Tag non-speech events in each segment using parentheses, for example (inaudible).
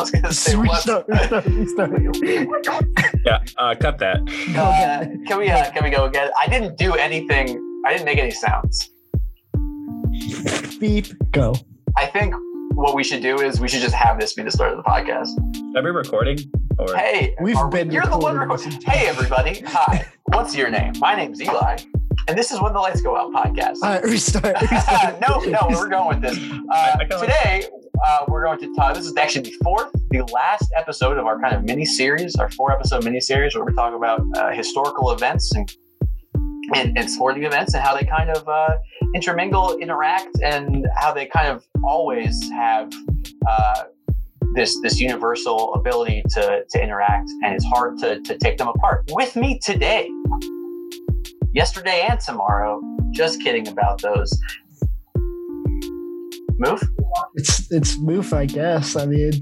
was gonna (laughs) say. Restart, restart, restart. Yeah, uh, cut that. Uh, can we uh, can we go again? I didn't do anything. I didn't make any sounds. Beep, go. I think what we should do is we should just have this be the start of the podcast. Are we recording? Or Hey, We've are we- been you're the one recording recording. Hey, everybody. Hi. What's your name? My name's Eli, and this is when the lights go out podcast. All right, restart. (laughs) restart. no, no, we're going with this. Uh, I kinda like- today, uh, we're going to talk. This is actually the fourth, the last episode of our kind of mini series, our four episode mini series, where we talk about uh, historical events and, and and sporting events and how they kind of uh, intermingle, interact, and how they kind of always have uh, this this universal ability to to interact, and it's hard to to take them apart. With me today, yesterday and tomorrow. Just kidding about those. Move. It's it's Moof, I guess. I mean,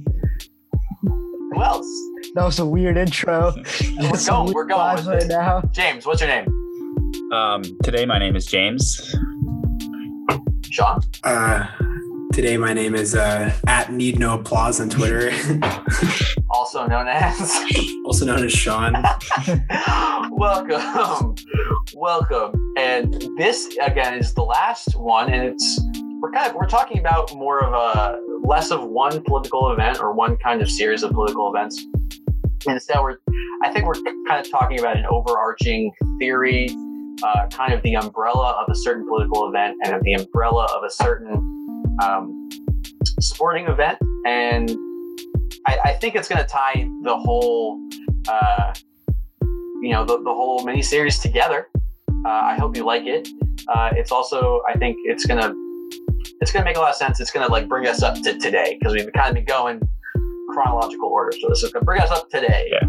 Who else? that was a weird intro. (laughs) We're Some going. weird We're going with right now. James, what's your name? um, today, my name is James. Sean. Uh, today, my name is uh, at Need No Applause on Twitter, (laughs) also known as. (laughs) also known as Sean. welcome, welcome, and this again is the last one, and it's we're kind of we're talking about more of a less of one political event or one kind of series of political events. Instead, we're I think we're kind of talking about an overarching theory, uh, kind of the umbrella of a certain political event and the umbrella of a certain um, sporting event, and I, I think it's going to tie the whole. Uh, you know the, the whole mini series together. Uh, I hope you like it. Uh, it's also I think it's gonna it's gonna make a lot of sense. It's gonna like bring us up to today because we've kind of been going chronological order. So this is gonna bring us up today. Yeah.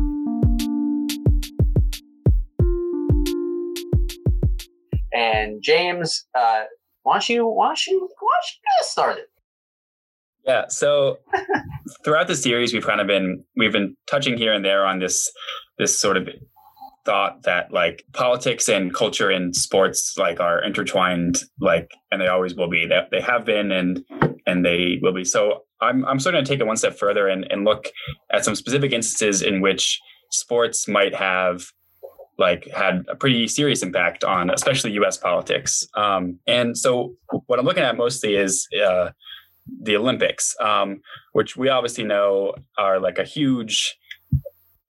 And James, uh, why don't you why don't you why don't you get us started? Yeah. So (laughs) throughout the series, we've kind of been we've been touching here and there on this this sort of thought that like politics and culture and sports like are intertwined, like and they always will be. That they have been and and they will be. So I'm I'm sort of going to take it one step further and and look at some specific instances in which sports might have like had a pretty serious impact on especially U.S. politics. Um, and so what I'm looking at mostly is. Uh, the Olympics, um, which we obviously know are like a huge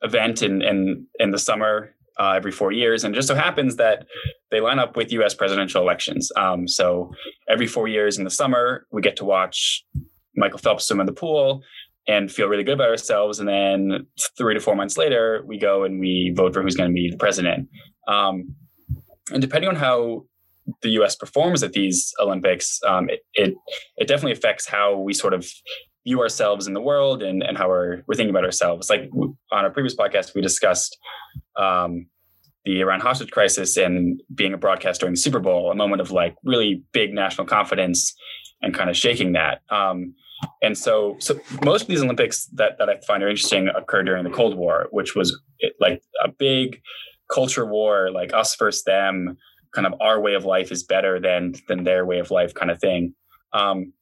event in in in the summer uh, every four years, and just so happens that they line up with U.S. presidential elections. Um, so every four years in the summer, we get to watch Michael Phelps swim in the pool and feel really good about ourselves, and then three to four months later, we go and we vote for who's going to be the president. Um, and depending on how the U.S. performs at these Olympics, um, it, it, it definitely affects how we sort of view ourselves in the world and and how we're we're thinking about ourselves. Like on our previous podcast, we discussed um, the Iran hostage crisis and being a broadcast during the Super Bowl, a moment of like really big national confidence and kind of shaking that. Um, and so, so most of these Olympics that that I find are interesting occurred during the Cold War, which was like a big culture war, like us versus them kind of our way of life is better than than their way of life kind of thing um,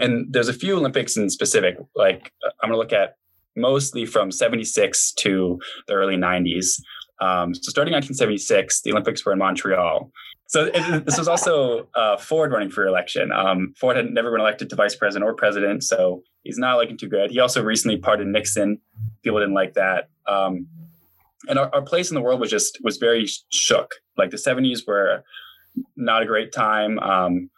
and there's a few olympics in specific like i'm going to look at mostly from 76 to the early 90s um, so starting 1976 the olympics were in montreal. So it, this was also uh, ford running for election. Um, ford had never been elected to vice president or president so he's not looking too good. He also recently pardoned nixon. People didn't like that. Um, and our, our place in the world was just was very shook. Like the 70s were not a great time. Um,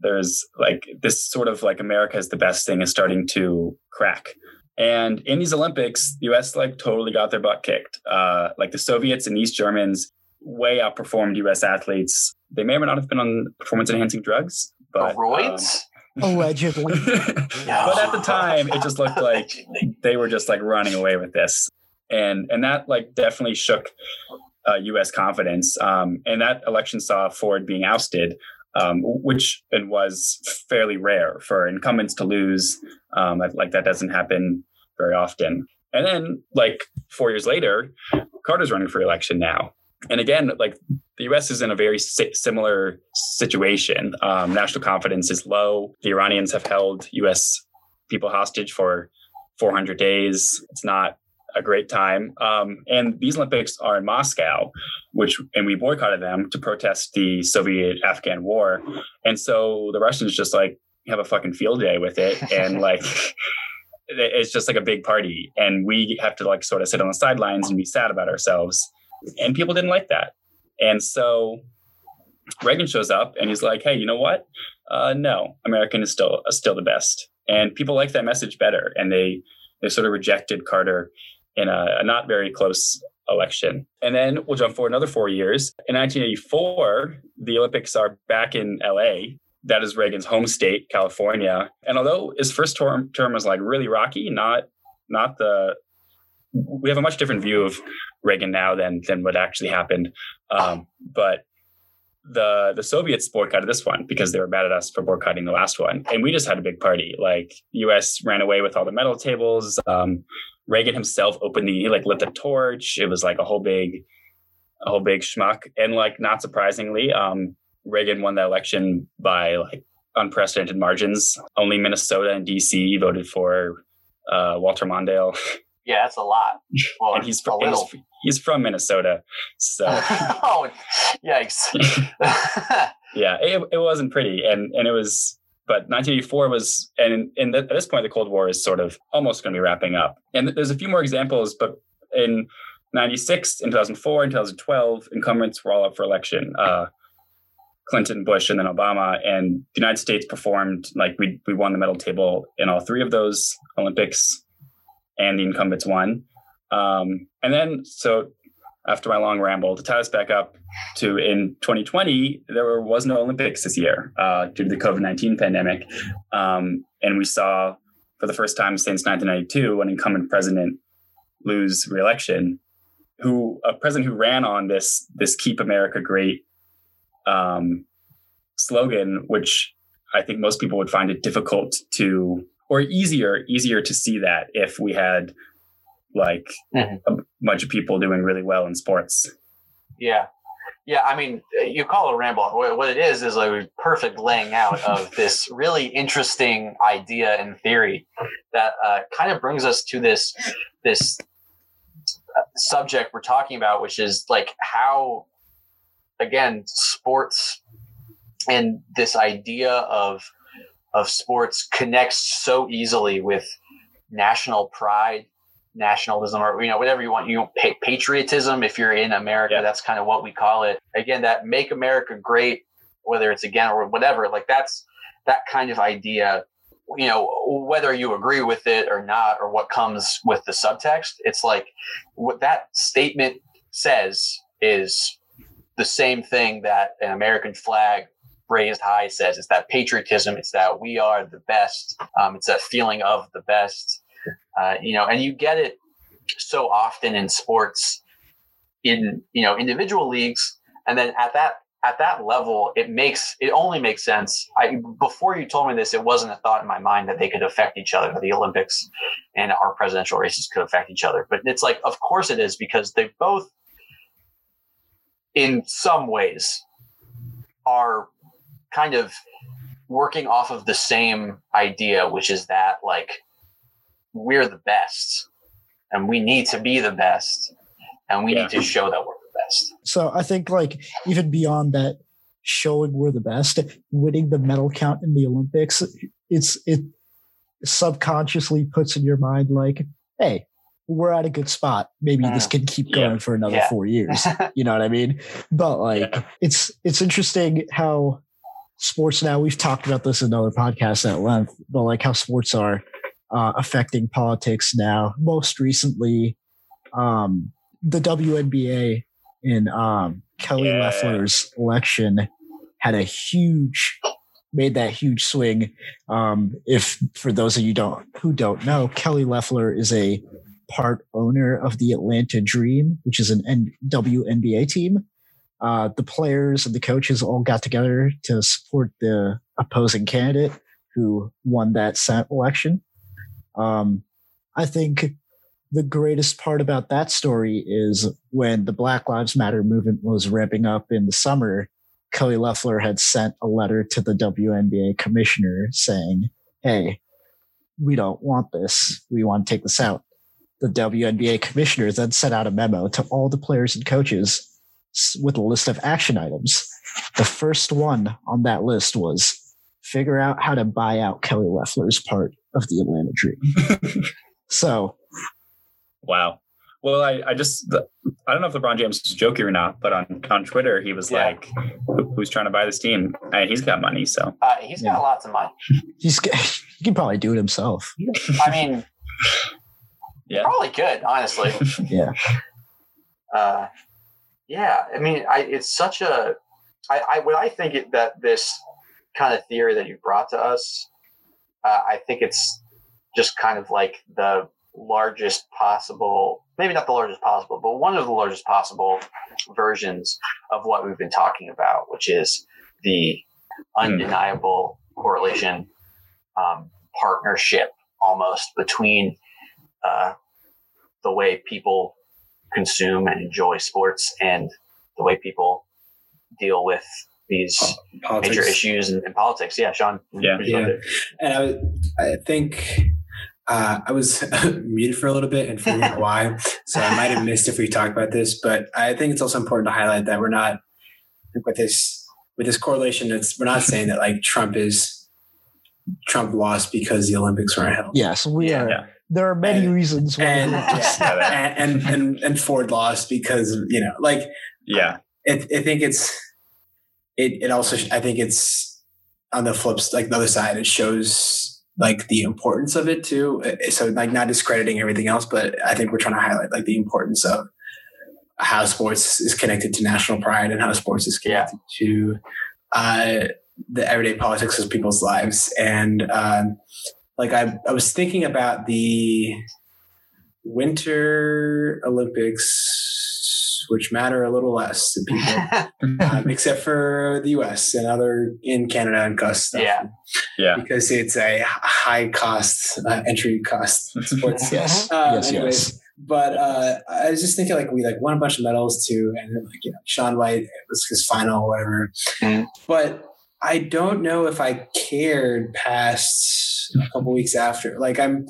there's like this sort of like america is the best thing is starting to crack and in these olympics the us like totally got their butt kicked uh, like the soviets and east germans way outperformed us athletes they may or may not have been on performance enhancing drugs but um, Roids? (laughs) Allegedly. but at the time it just looked like they were just like running away with this and and that like definitely shook uh, U.S. confidence. Um, and that election saw Ford being ousted, um, which and was fairly rare for incumbents to lose. Um, like that doesn't happen very often. And then, like four years later, Carter's running for election now. And again, like the U.S. is in a very si- similar situation. Um, national confidence is low. The Iranians have held U.S. people hostage for 400 days. It's not a great time. Um, and these Olympics are in Moscow, which and we boycotted them to protest the Soviet Afghan war. And so the Russians just like have a fucking field day with it, (laughs) and like it's just like a big party, and we have to like sort of sit on the sidelines and be sad about ourselves. And people didn't like that, and so Reagan shows up and he's like, "Hey, you know what? Uh, no, American is still uh, still the best." And people like that message better, and they they sort of rejected Carter in a, a not very close election. And then we'll jump forward another four years. In 1984, the Olympics are back in LA. That is Reagan's home state, California. And although his first term, term was like really rocky, not not the we have a much different view of Reagan now than than what actually happened. Um, but the the Soviets boycotted this one because they were mad at us for boycotting the last one, and we just had a big party. Like U.S. ran away with all the medal tables. Um, Reagan himself opened the he like lit the torch. It was like a whole big, a whole big schmuck. And like not surprisingly, um, Reagan won the election by like unprecedented margins. Only Minnesota and DC voted for uh, Walter Mondale. Yeah, that's a lot. (laughs) Well, and he's from he's, he's, from Minnesota, so (laughs) oh, yikes! (laughs) yeah, it, it wasn't pretty, and and it was but 1984 was, and at this point, the Cold War is sort of almost going to be wrapping up. And there's a few more examples, but in 96, in 2004, in 2012, incumbents were all up for election. Uh, Clinton, Bush, and then Obama. And the United States performed like we we won the medal table in all three of those Olympics, and the incumbents won. Um, and then so after my long ramble to tie us back up to in 2020, there was no Olympics this year uh, due to the COVID 19 pandemic. Um, and we saw for the first time since 1992 an incumbent president lose reelection, who a president who ran on this this "Keep America Great" um, slogan, which I think most people would find it difficult to, or easier easier to see that if we had like mm-hmm. a bunch of people doing really well in sports. Yeah. Yeah, I mean, you call it a ramble. What it is is a perfect laying out of (laughs) this really interesting idea and theory that uh, kind of brings us to this this uh, subject we're talking about, which is like how, again, sports and this idea of of sports connects so easily with national pride nationalism or you know whatever you want you patriotism if you're in america yeah. that's kind of what we call it again that make america great whether it's again or whatever like that's that kind of idea you know whether you agree with it or not or what comes with the subtext it's like what that statement says is the same thing that an american flag raised high says it's that patriotism it's that we are the best um, it's that feeling of the best uh, you know, and you get it so often in sports, in you know individual leagues, and then at that at that level, it makes it only makes sense. I before you told me this, it wasn't a thought in my mind that they could affect each other. The Olympics and our presidential races could affect each other, but it's like, of course it is because they both, in some ways, are kind of working off of the same idea, which is that like we're the best and we need to be the best and we yeah. need to show that we're the best. So I think like even beyond that showing we're the best, winning the medal count in the Olympics, it's it subconsciously puts in your mind like, hey, we're at a good spot. Maybe mm. this can keep going yeah. for another yeah. four years. (laughs) you know what I mean? But like it's it's interesting how sports now we've talked about this in other podcasts at length, but like how sports are uh, affecting politics now. Most recently, um, the WNBA in um, Kelly yeah. Loeffler's election had a huge made that huge swing. Um, if for those of you don't who don't know, Kelly Loeffler is a part owner of the Atlanta Dream, which is an N- WNBA team. Uh, the players and the coaches all got together to support the opposing candidate who won that Senate election. Um, I think the greatest part about that story is when the Black Lives Matter movement was ramping up in the summer, Kelly Loeffler had sent a letter to the WNBA commissioner saying, Hey, we don't want this. We want to take this out. The WNBA commissioner then sent out a memo to all the players and coaches with a list of action items. The first one on that list was figure out how to buy out Kelly Loeffler's part of the Atlanta Dream. (laughs) so, wow. Well, I, I just I don't know if LeBron James is joking or not, but on on Twitter he was yeah. like, "Who's trying to buy this team?" And he's got money, so uh, he's got lots of money. He's (laughs) he can probably do it himself. I mean, (laughs) yeah, probably could honestly. yeah. Uh, yeah. I mean, I it's such a I, I what I think it, that this kind of theory that you brought to us, uh, I think it's just kind of like the largest possible, maybe not the largest possible, but one of the largest possible versions of what we've been talking about, which is the undeniable correlation, um, partnership almost between uh, the way people consume and enjoy sports and the way people deal with these uh, major issues in, in, politics. Yeah, Sean. Yeah, yeah. And I, I think uh, I was (laughs) muted for a little bit and figuring out why. So I might have (laughs) missed if we talked about this, but I think it's also important to highlight that we're not with this with this correlation. It's we're not saying that like Trump is Trump lost because the Olympics weren't held. Yes, we yeah, are. Yeah. There are many and, reasons why. And, yeah, and, and, and and Ford lost because you know, like, yeah, it, I think it's it. It also, I think it's on the flips, like the other side. It shows like the importance of it too. Uh, so like not discrediting everything else, but I think we're trying to highlight like the importance of how sports is connected to national pride and how sports is connected yeah. to uh, the everyday politics of people's lives. And um, like I, I was thinking about the Winter Olympics which matter a little less to people, (laughs) um, except for the U.S. and other in Canada and cost stuff. Yeah, yeah, because it's a high cost uh, entry cost (laughs) sports. yes, uh, yes, anyways, yes. But uh, I was just thinking, like we like won a bunch of medals too, and like you know, Shaun White it was his final, whatever. Mm. But I don't know if I cared past a couple weeks after. Like I'm,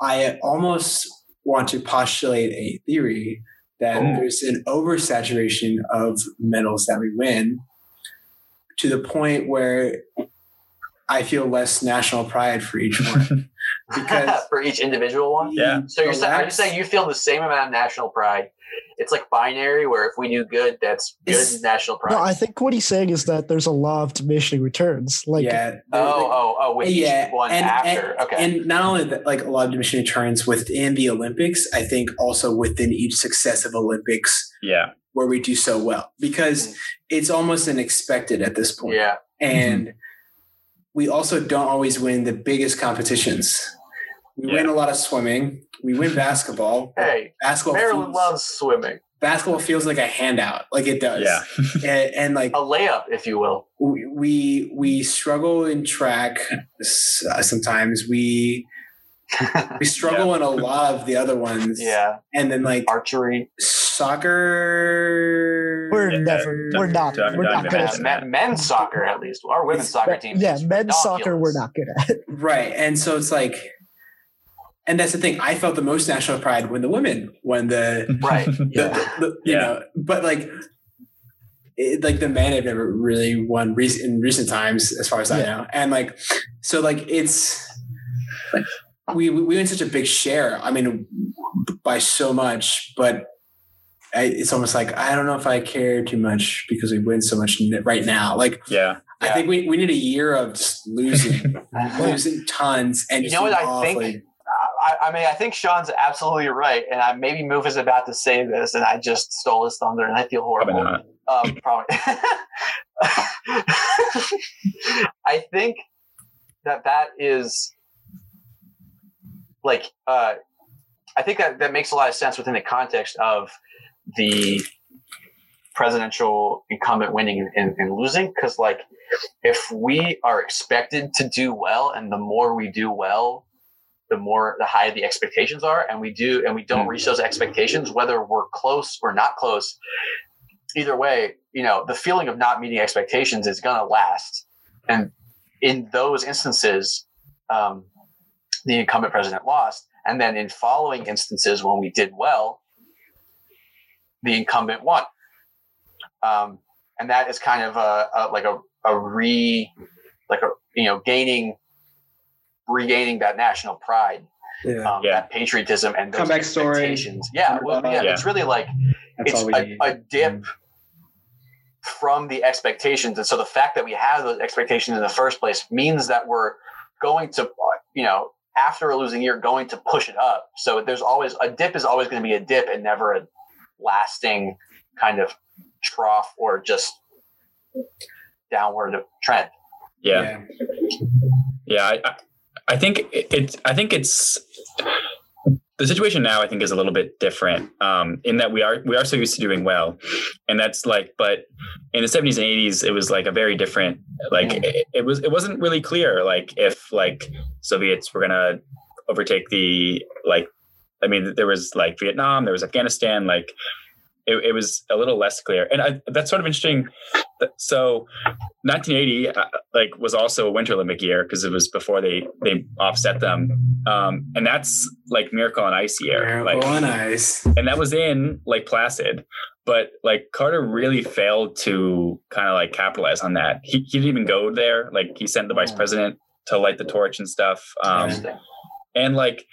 I almost want to postulate a theory that oh. there's an oversaturation of medals that we win to the point where I feel less national pride for each one. (laughs) because (laughs) for each individual one? Yeah. So you're saying, are you saying you feel the same amount of national pride it's like binary where if we do good, that's good it's, national pride. No, I think what he's saying is that there's a law of diminishing returns. Like yeah, oh, oh, oh, with yeah, one and, after. And, okay. And not only that, like a lot of diminishing returns within the Olympics, I think also within each successive Olympics. Yeah. Where we do so well. Because mm-hmm. it's almost unexpected at this point. Yeah. And mm-hmm. we also don't always win the biggest competitions. We yeah. win a lot of swimming. We win basketball. (laughs) Hey, basketball. Maryland feels, loves swimming. Basketball feels like a handout, like it does. Yeah, (laughs) and, and, like a layup, if you will. We we, we struggle in track uh, sometimes. We (laughs) we struggle yeah. in a lot of the other ones. Yeah, and then like archery, soccer. We're yeah, never. We're not. We're not good at men's soccer. At least our women's soccer team. Yeah, men's soccer. We're not good at. Right, and so it's like and that's the thing. I felt the most national pride when the women won the right. (laughs) The, yeah. the, the, you yeah. know, but like, it, like the men have never really won re- in recent times, as far as yeah. I know. And like, so like it's like we we win such a big share. I mean, by so much, but I, it's almost like I don't know if I care too much because we win so much right now. Like, yeah, I think we, we need a year of just losing, (laughs) losing tons, and you know what I think I, I, mean, I think Sean's absolutely right, and I maybe Move is about to say this, and I just stole his thunder, and I feel horrible. Probably um, probably. (laughs) I think that that is like uh, I think that that makes a lot of sense within the context of the presidential incumbent winning and, and, and losing because like if we are expected to do well and the more we do well the more the higher the expectations are and we do and we don't reach those expectations whether we're close or not close either way you know the feeling of not meeting expectations is going to last and in those instances um, the incumbent president lost. And then in following instances when we did well, the incumbent won. Um, and that is kind of a, a like a, a re like a you know gaining regaining that national pride Yeah. um, Yeah. that patriotism and those Comeback story. Yeah, well, yeah, Yeah. it's really like That's it's all a, need. a dip from the expectations, and so the fact that we have those expectations in the first place means that we're going to, uh, you know, after a losing year, going to push it up. So there's always a dip is always going to be a dip and never a lasting kind of trough or just downward trend. Yeah. Yeah, I, I- I think it, it. I think it's the situation now. I think is a little bit different um, in that we are we are so used to doing well, and that's like. But in the seventies and eighties, it was like a very different. Like Mm. it, it was. It wasn't really clear. Like if like Soviets were gonna overtake the like. I mean, there was like Vietnam, there was Afghanistan. Like it, it was a little less clear, and I, that's sort of interesting. So 1980 uh, like was also a winter olympic year because it was before they they offset them um and that's like miracle on ice year like Miracle on ice. and that was in Lake Placid but like carter really failed to kind of like capitalize on that he, he didn't even go there like he sent the vice Mm. president to light the torch and stuff um and like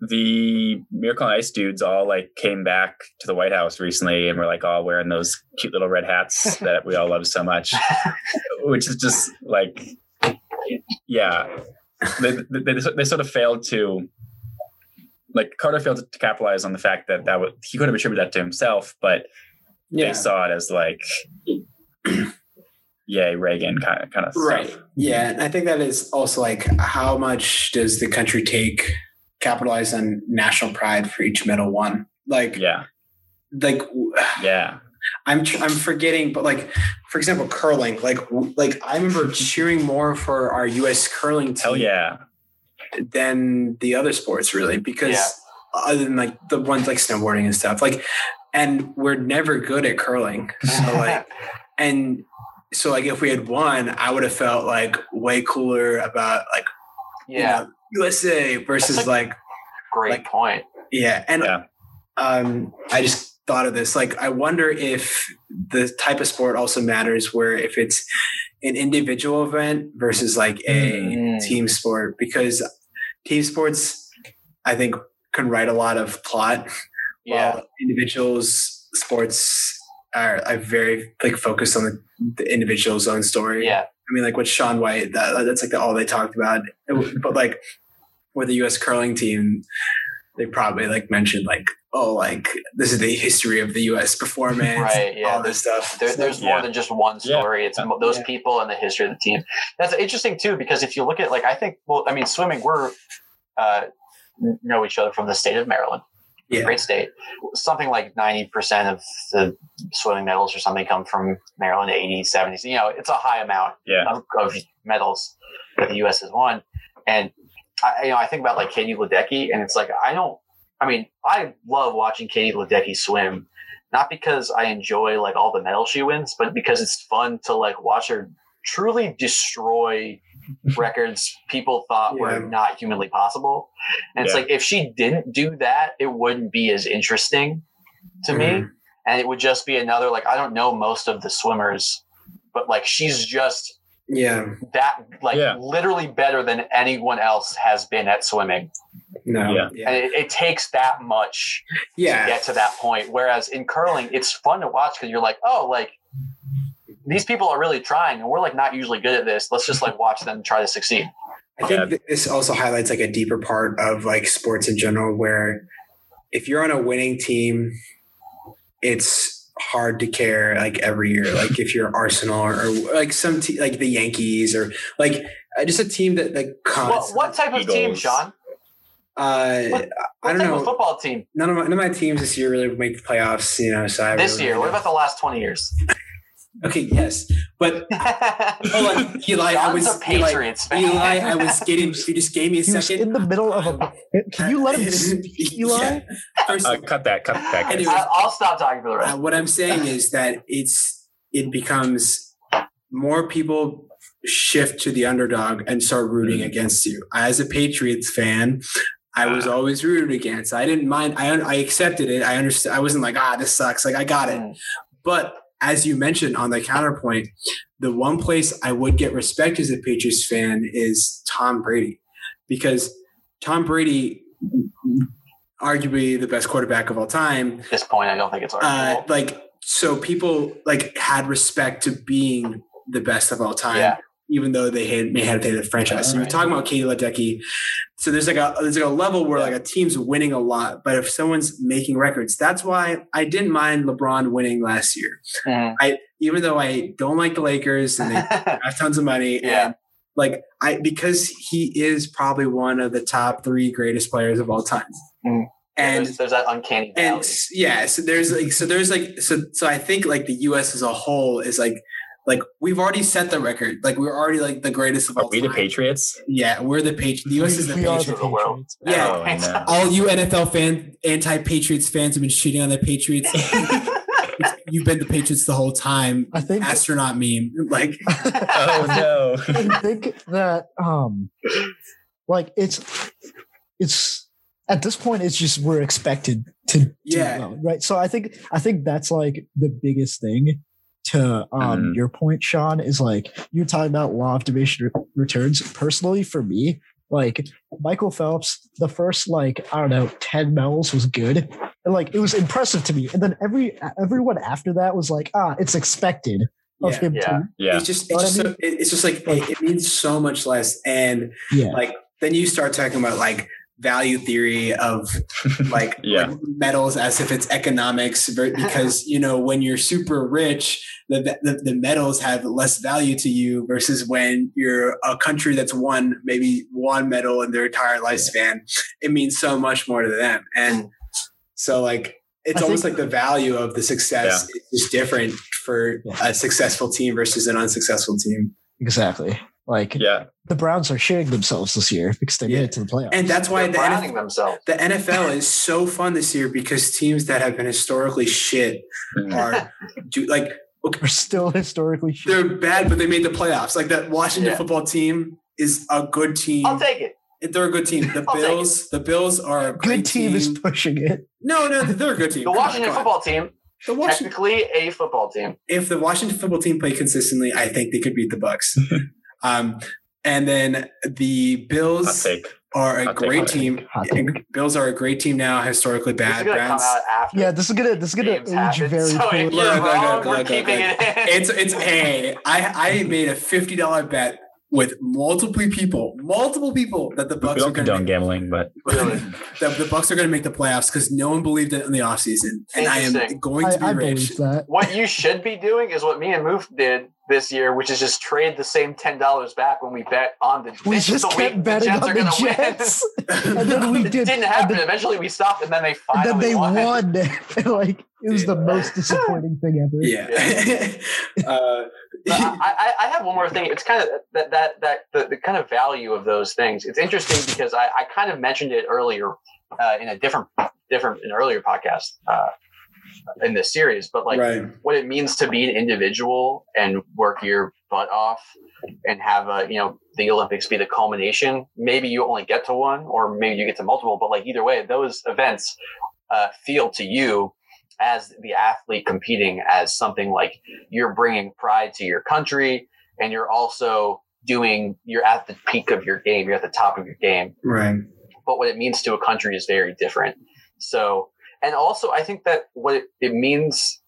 the Miracle on Ice dudes all like came back to the White House recently and were like all wearing those cute little red hats (laughs) that we all love so much, which is just like, yeah, they, they, they sort of failed to, like Carter failed to capitalize on the fact that that was, he could have attributed that to himself, but Yeah. they saw it as like, (clears throat) yay, Reagan kind of, kind of Right. stuff. Yeah. And I think that is also like how much does the country take capitalize on national pride for each medal won? Like, Yeah. like Yeah. I'm tr- I'm forgetting, but like for example, curling. Like w- like I remember cheering more for our U.S. curling team Hell yeah. than the other sports, really, because Yeah. other than like the ones like snowboarding and stuff, like, and we're never good at curling. So (laughs) like, and so like if we had won, I would have felt like way cooler about like you yeah, know, USA versus like great like- point. yeah, and Yeah. um, I just thought of this. Like, I wonder if the type of sport also matters, where if it's an individual event versus like a Mm. team sport, because team sports, I think, can write a lot of plot, Yeah, while individuals sports are, are very like focused on the, the individual's own story. yeah, I mean, like with Shaun White, that, that's like the, all they talked about. But like with the U.S. curling team, they probably like mentioned like, oh, like this is the history of the U.S. performance, Right, yeah. all this stuff. There, So, there's Yeah. more than just one Yeah. story. It's mo- those Yeah. people and the history of the team. That's interesting too, because if you look at like, I think, well, I mean, swimming, we're uh, know each other from the state of Maryland, yeah, great state. Something like ninety percent of the swimming medals or something come from Maryland, 80s, 70s. You know, it's a high amount Yeah. of, of medals that the U.S. has won. And I, you know, I think about like Katie Ledecky, and it's like I don't. I mean, I love watching Katie Ledecky swim, not because I enjoy like all the medals she wins, but because it's fun to like watch her truly destroy (laughs) records people thought Yeah. were not humanly possible. And it's like if she didn't do that, it wouldn't be as interesting to me Mhm. and it would just be another like I don't know most of the swimmers, but like she's just yeah, that like Yeah. literally better than anyone else has been at swimming, no, Yeah. yeah, and it, it takes that much yeah, to get to that point. Whereas in curling, it's fun to watch because you're like, oh, like these people are really trying, and we're like not usually good at this. Let's just like watch them try to succeed. I think Yeah. this also highlights like a deeper part of like sports in general, where if you're on a winning team, it's hard to care like every year. (laughs) Like if you're Arsenal or, or like some te- like the Yankees or like uh, just a team that like What, comes. what type of team, Sean? Uh, What- I What don't type of know. football team None of my, none of my teams this year really make the playoffs. You know, so I this really year? don't What about the last twenty years? (laughs) Okay, yes, but (laughs) hold on, Eli. I was Patriots fan. Eli, I was (laughs) getting. You just gave me a He was second. in the middle of a. (laughs) Can you let him speak, Eli? Yeah. First, Uh, cut that. Cut that. guys. Anyway. I- I'll stop talking for the rest. uh, rest. what I'm saying is that it's it becomes more people shift to the underdog and start rooting Mhm. against you. As a Patriots fan, I was Ah. always rooted against. I didn't mind. I I accepted it. I understood. I wasn't like ah this sucks. Like I got it. Mm. But as you mentioned on the counterpoint, the one place I would get respect as a Patriots fan is Tom Brady, because Tom Brady, arguably the best quarterback of all time, At this point, I don't think it's uh, like so people like had respect to being the best of all time. Yeah. Even though they had may have hated the franchise, so you're Right. talking about Katie Ledecky. So there's like a there's like a level where like a team's winning a lot, but if someone's making records, that's why I didn't mind LeBron winning last year. Mhm. I even though I don't like the Lakers and they (laughs) have tons of money, Yeah. and like I because he is probably one of the top three greatest players of all time, Mhm. and there's, there's that uncanny valley. and yeah, so there's like so there's like so so I think like the U.S. as a whole is like like we've already set the record, like we're already like the greatest of Are all we the. Patriots? Yeah, we're the Patriots. The U.S. is the we Patriots. the of the world. Patriots. Yeah. Oh. (laughs) All you NFL fan, anti-Patriots fans have been shitting on the Patriots. (laughs) You've been the Patriots the whole time. I think Astronaut meme, (laughs) like Oh no. I think that um like it's it's at this point it's just we're expected to do Yeah. well, right so i think i think that's like the biggest thing to um Mhm. your point sean is like you're talking about law of diminishing re- returns personally for me like michael phelps the first like i don't know 10 medals was good and like it was impressive to me and then every everyone after that was like ah it's expected of Yeah. him Yeah. to Yeah. it's just it's just, I so, it- it's just like it, it means so much less. And yeah like then you start talking about like value theory of (laughs) like, Yeah. like medals as if it's economics uh-huh. because you know when you're super rich the, the the medals have less value to you versus when you're a country that's won maybe one medal in their entire lifespan it means so much more to them. And so like it's I almost think- like the value of the success is just different for Yeah. a successful team versus an unsuccessful team. Exactly like yeah. the Browns are shitting themselves this year because they Yeah. made it to the playoffs. and that's why They're the NFL, themselves. the NFL is (laughs) so fun this year because teams that have been historically shit Mhm. are do like They're still historically shit. they're bad, but they made the playoffs. Like that Washington Yeah. football team is a good team. I'll take it. They're a good team. The (laughs) I'll Bills, the Bills are a great Good team, is pushing it. no, no, they're a good team. The Come Washington on. football team, The Washington. technically a football team. If the Washington football team played consistently, I think they could beat the Bucs. (laughs) um, and then the Bills are a Hot take, great take. team. Bills are a great team now, historically bad. gonna Browns. Yeah, this is gonna this is gonna games age happen, very (laughs) so poorly. you're Look, look, wrong, look, we're look, look. it's it's hey I I made a fifty dollar bet with multiple people, multiple people that the Bucs are don't going condone gambling, but (laughs) the, the Bucs are going to make the playoffs because no one believed it in the offseason. and I am going to be I rich. that. what you should be doing is what me and Moof did this year, which is just trade the same ten dollars back when we bet on the. We just the week kept betting Jets on the. Jets, (laughs) and then we it did. didn't and happen. then- Eventually, we stopped, and then they and finally then they won. won. (laughs) like it was the most disappointing thing ever. yeah. (laughs) uh, I, I, I have one more thing. It's kind of that that that the, the kind of value of those things. It's interesting because I, I kind of mentioned it earlier uh, in a different different an earlier podcast uh, in this series, but like right. what it means to be an individual and work your butt off and have a you know the Olympics be the culmination. Maybe you only get to one, or maybe you get to multiple. But like either way, those events uh, feel to you as the athlete competing as something like you're bringing pride to your country, and you're also doing you're at the peak of your game. You're at the top of your game Right. but what it means to a country is very different. So, and also, I think that what it, it means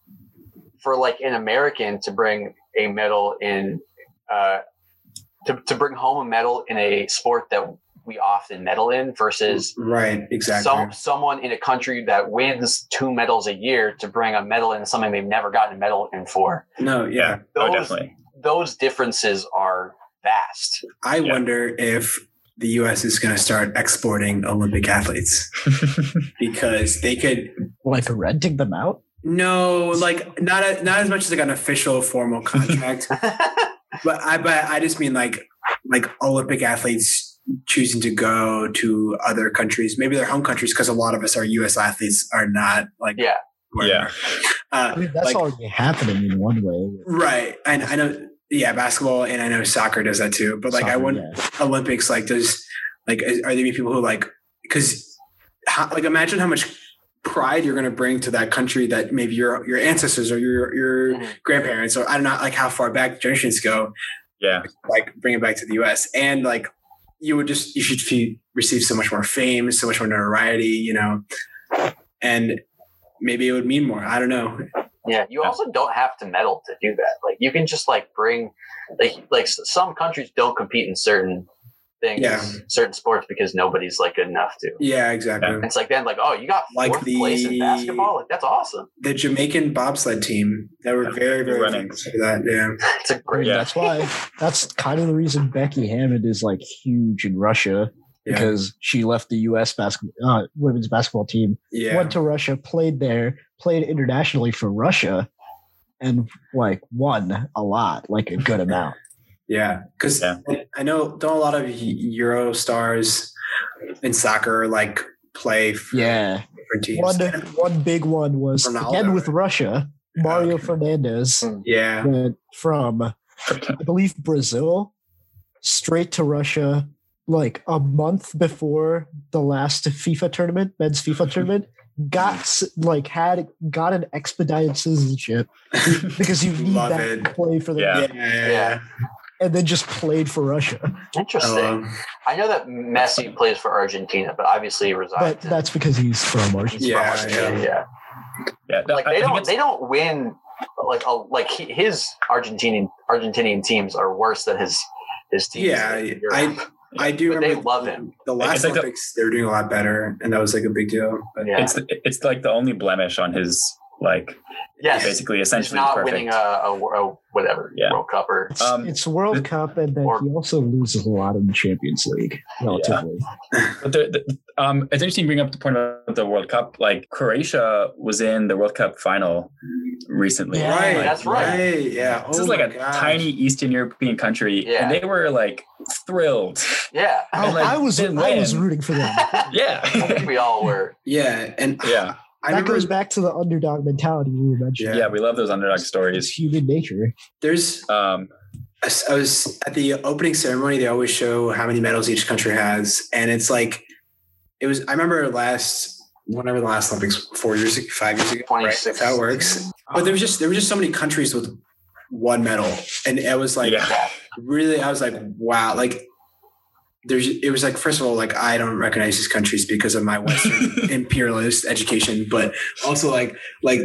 for like an American to bring a medal in, uh, to, to bring home a medal in a sport that we often medal in versus Right. Exactly. some, someone in a country that wins two medals a year to bring a medal in something they've never gotten a medal in for. no. Yeah. yeah. Oh, Those- definitely. Those differences are vast. I Yeah. wonder if the U.S. is going to start exporting Olympic athletes (laughs) because they could Like renting them out. no, like not a, not as much as like an official formal contract. (laughs) But I but I just mean like like Olympic athletes choosing to go to other countries, maybe their home countries, because a lot of us are U.S. athletes are not like Yeah. where- yeah. I uh, mean, that's like, already happening in one way. right. And I know yeah, basketball, and I know soccer does that too. But like, I Soccer, want yeah. Olympics. Like, does like are there any people who like because like imagine how much pride you're going to bring to that country that maybe your your ancestors or your your Mhm. grandparents or I don't know like how far back generations go Yeah. like bring it back to the U.S. and like you would just you should feel, receive so much more fame, so much more notoriety, you know, and maybe it would mean more. I don't know. Yeah, you also don't have to medal to do that. Like you can just like bring like like some countries don't compete in certain things, Yeah. certain sports because nobody's like good enough to. Yeah, exactly. And it's like then like oh you got Like fourth place in basketball like that's awesome. The Jamaican bobsled team that were very very Running. famous for that. Yeah, (laughs) It's a I great. Yeah. That's why that's kind of the reason Becky Hammon is like huge in Russia yeah, because she left the U.S. basketball uh, women's basketball team, yeah. went to Russia, played there, played internationally for Russia, and like won a lot, like a good amount. Yeah, because Yeah. I know don't a lot of Euro stars in soccer like play for Yeah, different teams. one one big one was Ronaldo. again with Russia. Mario Okay. Fernandes Yeah, went from I believe Brazil straight to Russia like a month before the last (laughs) FIFA tournament, men's FIFA (laughs) tournament. Got like had got an expedited citizenship (laughs) because you need Love that it. to play for the Yeah. yeah, yeah. yeah. and then just played for Russia. Interesting. Um, I know that Messi plays for Argentina, but obviously he resides. But in- that's because he's from Argentina. he's from Yeah, Argentina, yeah. Yeah. Like I they don't they don't win like a, like his Argentinian Argentinian teams are worse than his his teams. Yeah, in I Europe. I do But they love him. The last It's like the- Olympics, they were doing a lot better, and that was like a big deal. But yeah. it's it's like the only blemish on his like yes. basically essentially not perfect. winning a, a, a whatever Yeah. World Cup or It's, Um, it's World the- Cup, and then or- he also loses a lot in the Champions League, relatively. But the, the, um, it's interesting to bring up the point about the World Cup. Like Croatia was in the World Cup final recently. Yeah. right, Like, that's right. Yeah, This oh is like a gosh. tiny Eastern European country, Yeah. and they were like thrilled. yeah. I, And, like, I was didn't I was rooting for them. (laughs) Yeah, I think we all were. Yeah, and yeah, I that remember goes back to the underdog mentality we mentioned. yeah. We love those underdog It's stories. human nature. there's Um, I was at the opening ceremony. They always show how many medals each country has, and it's like it was. I remember last whenever the last Olympics, four years, ago, five years ago. Right? 26. That's how it works. But there was just there were just so many countries with one medal, and it was like yeah, really. I was like, wow, like. There's, it was like, first of all, like I don't recognize these countries because of my Western (laughs) imperialist education, but also like, like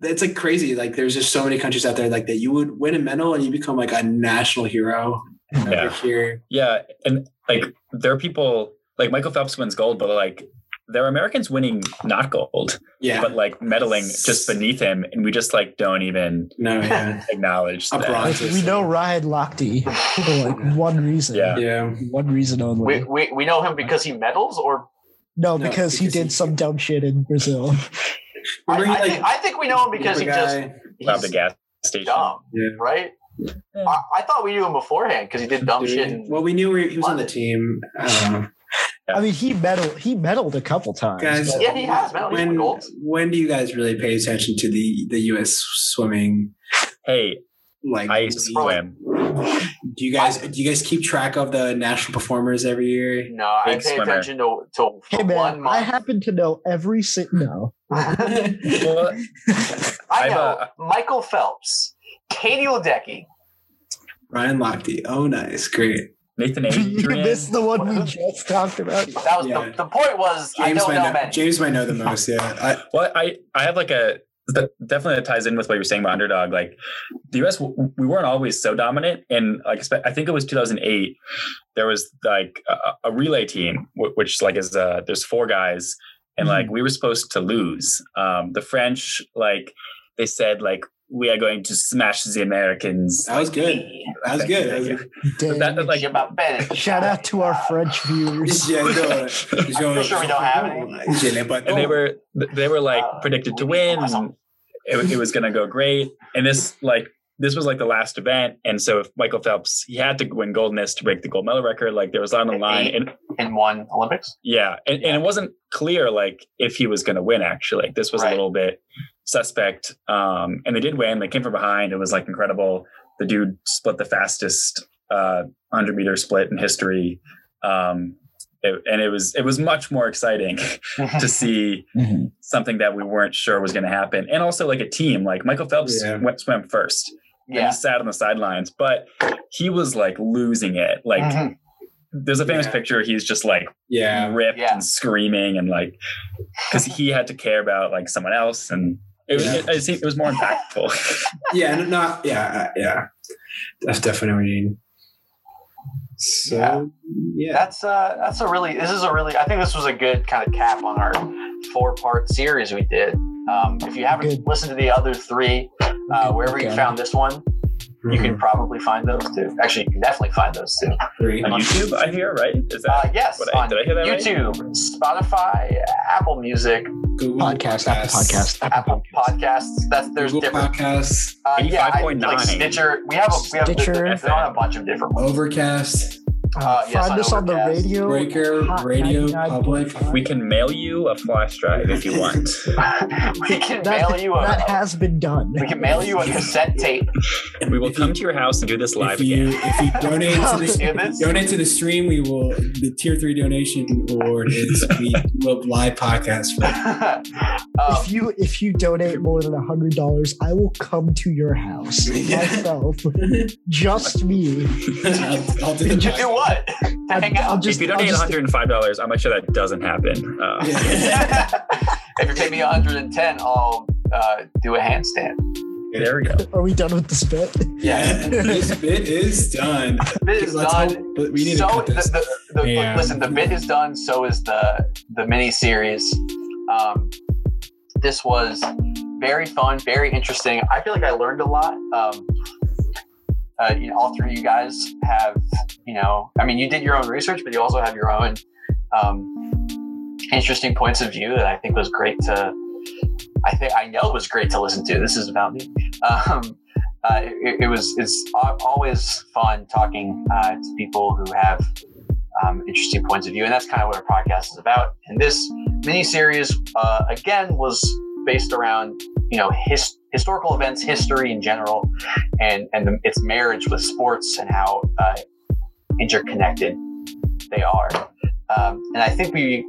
it's like crazy. Like there's just so many countries out there like that you would win a medal and you become like a national hero over Yeah. here. yeah, and like there are people like Michael Phelps wins gold, but like there are Americans winning not gold, Yeah. but like medaling just beneath him, and we just like don't even no, yeah. acknowledge that. Like, we know Ryan Lochte for like one reason. Yeah. yeah. One reason only. We, we we know him because he medals, or no, No, because he because he- did some dumb shit in Brazil. I, I like, think, I think we know him because he the just guy- robbed the gas station. dumb, yeah. right? Yeah. I, I thought we knew him beforehand because he did dumb Dude, shit. in- well, we knew he was on the team. I don't know. I mean, he medaled. He medaled a couple times. Guys, but- Yeah, he has medaled. When, when do you guys really pay attention to the, the U.S. swimming? Hey, Like, I swim. do you guys do you guys keep track of the national performers every year? No, I pay swimmer. attention to to Hey for one man, I happen to know every si- no. (laughs) Well, I know uh, Michael Phelps, Katie Ledecky. Ryan Lochte. Oh, nice, great. Nathan (laughs) you missed the one we just talked about. That was Yeah. the, the point. Was I James don't might know know, many. James might know the most. Yeah, I, Well, I I have like a that definitely that ties in with what you're saying about underdog. Like the U.S. we weren't always so dominant, and like I think it was 2008. There was like a, a relay team, which like is uh there's four guys, and like we were supposed to lose. Um, the French like they said like we are going to smash the Americans. that was good. That was good. That was good. Dang. That- that, like Like about Ben. Shout out to our French viewers. Yeah, no, I'm (laughs) sure we don't have any. (laughs) And they were they were like Uh, predicted to win awesome. and it, it was going to go great and this like this was like the last event and so if michael phelps he had to win gold in this to break the gold medal record like there was on the line and in one Olympics. yeah and, and it wasn't clear like if he was going to win actually like this was Right. a little bit suspect um and they did win they came from behind it was like incredible the dude split the fastest uh, 100 meter split in history. Um, it, and it was it was much more exciting (laughs) to see (laughs) Mhm. something that we weren't sure was going to happen, and also like a team. Like Michael Phelps Yeah. went swam first, and yeah. he sat on the sidelines, but he was like losing it. Like Mhm. there's a famous Yeah. picture. He's just like Yeah. ripped Yeah. and screaming and like because he had to care about like someone else and it was Yeah. it, it, seemed- it was more impactful (laughs) Yeah. no- Not. Yeah. uh, Yeah. That's definitely what you need. So Yeah. yeah. That's uh that's a really this is a really I think this was a good kind of cap on our four part series we did. Um, if you haven't Good. listened to the other three, uh, Good wherever you found this one, you Mhm. can probably find those too. Actually, you can definitely find those too. Agree. on youtube i hear right is that Uh, yes, what I, on did i hear that right YouTube, Spotify, Apple Music, Google Podcast, Apple Podcast, Apple, Apple Podcasts. Podcasts. That's there's Google different. Podcasts, Uh, yeah, I, like Stitcher. We have a we have Stitcher. They're on a bunch of different ones. Overcast, Uh, yes, Find on us on the radio. Breaker, Radio Public. we can mail you a flash drive if you want (laughs) we can That, mail you a that (laughs) has been done. we can mail you a cassette tape. we will If come you- to your house and do this live if you again if you (laughs) donate to the this? donate to the stream, we will the tier three donation award is we will live podcast. For um, if you if you donate more than a hundred dollars, I will come to your house myself, just me. I'll, I'll do the to do what? To hang I'll just- if you donate I'll just- $105 i'm not sure that doesn't happen uh, (laughs) if you pay me 110, I'll uh, do a handstand. there we go Are we done with the spit? Yeah, (laughs) this bit is done. Bit is done. hope- but we need so to cut this. The, the, the, Yeah. listen, the bit is done. So is the the mini series. Um, this was very fun, very interesting. I feel like I learned a lot. Um, uh, you know, all three of you guys have, you know, I mean, you did your own research, but you also have your own um, interesting points of view that I think was great to. I think I know it was great to listen to. This is about me. Um, uh, it, it was it's always fun talking uh, to people who have um, interesting points of view, and that's kind of what our podcast is about. And this mini series, uh, again, was based around you know his, historical events, history in general, and and the, its marriage with sports and how uh, interconnected they are. Um, and I think we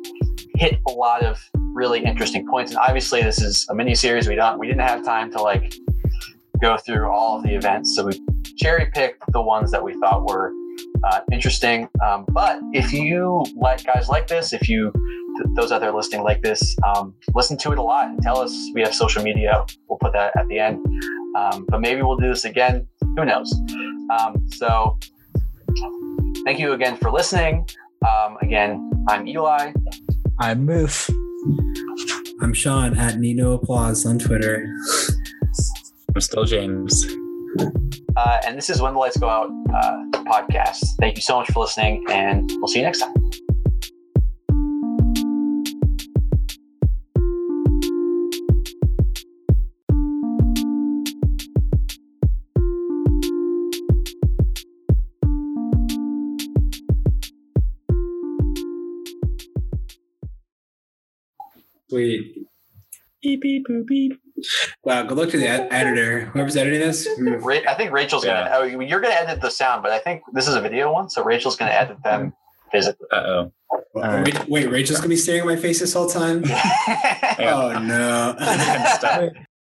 hit a lot of really interesting points. And obviously, this is a mini series. We don't we didn't have time to like go through all of the events, so we cherry picked the ones that we thought were uh, interesting. Um, but if you like guys like this, if you th- those out there listening like this, um, listen to it a lot and tell us. We have social media. We'll put that at the end. Um, but maybe we'll do this again. Who knows? Um, so thank you again for listening. Um, again, I'm Eli. I'm Moof. I'm Sean at Nino Applause on Twitter. i'm still james Uh, and this is When the Lights Go Out uh, podcast. Thank you so much for listening, and we'll see you next time. Sweet. Beep beep boop beep Wow. Good luck to the ed- editor. Whoever's editing this. Ra- I think Rachel's Yeah. gonna. Oh, you're gonna edit the sound, but I think this is a video one, so Rachel's gonna edit them physically. uh-oh Wait, wait, Rachel's gonna be staring at my face this whole time. (laughs) Oh no. (laughs) Stop.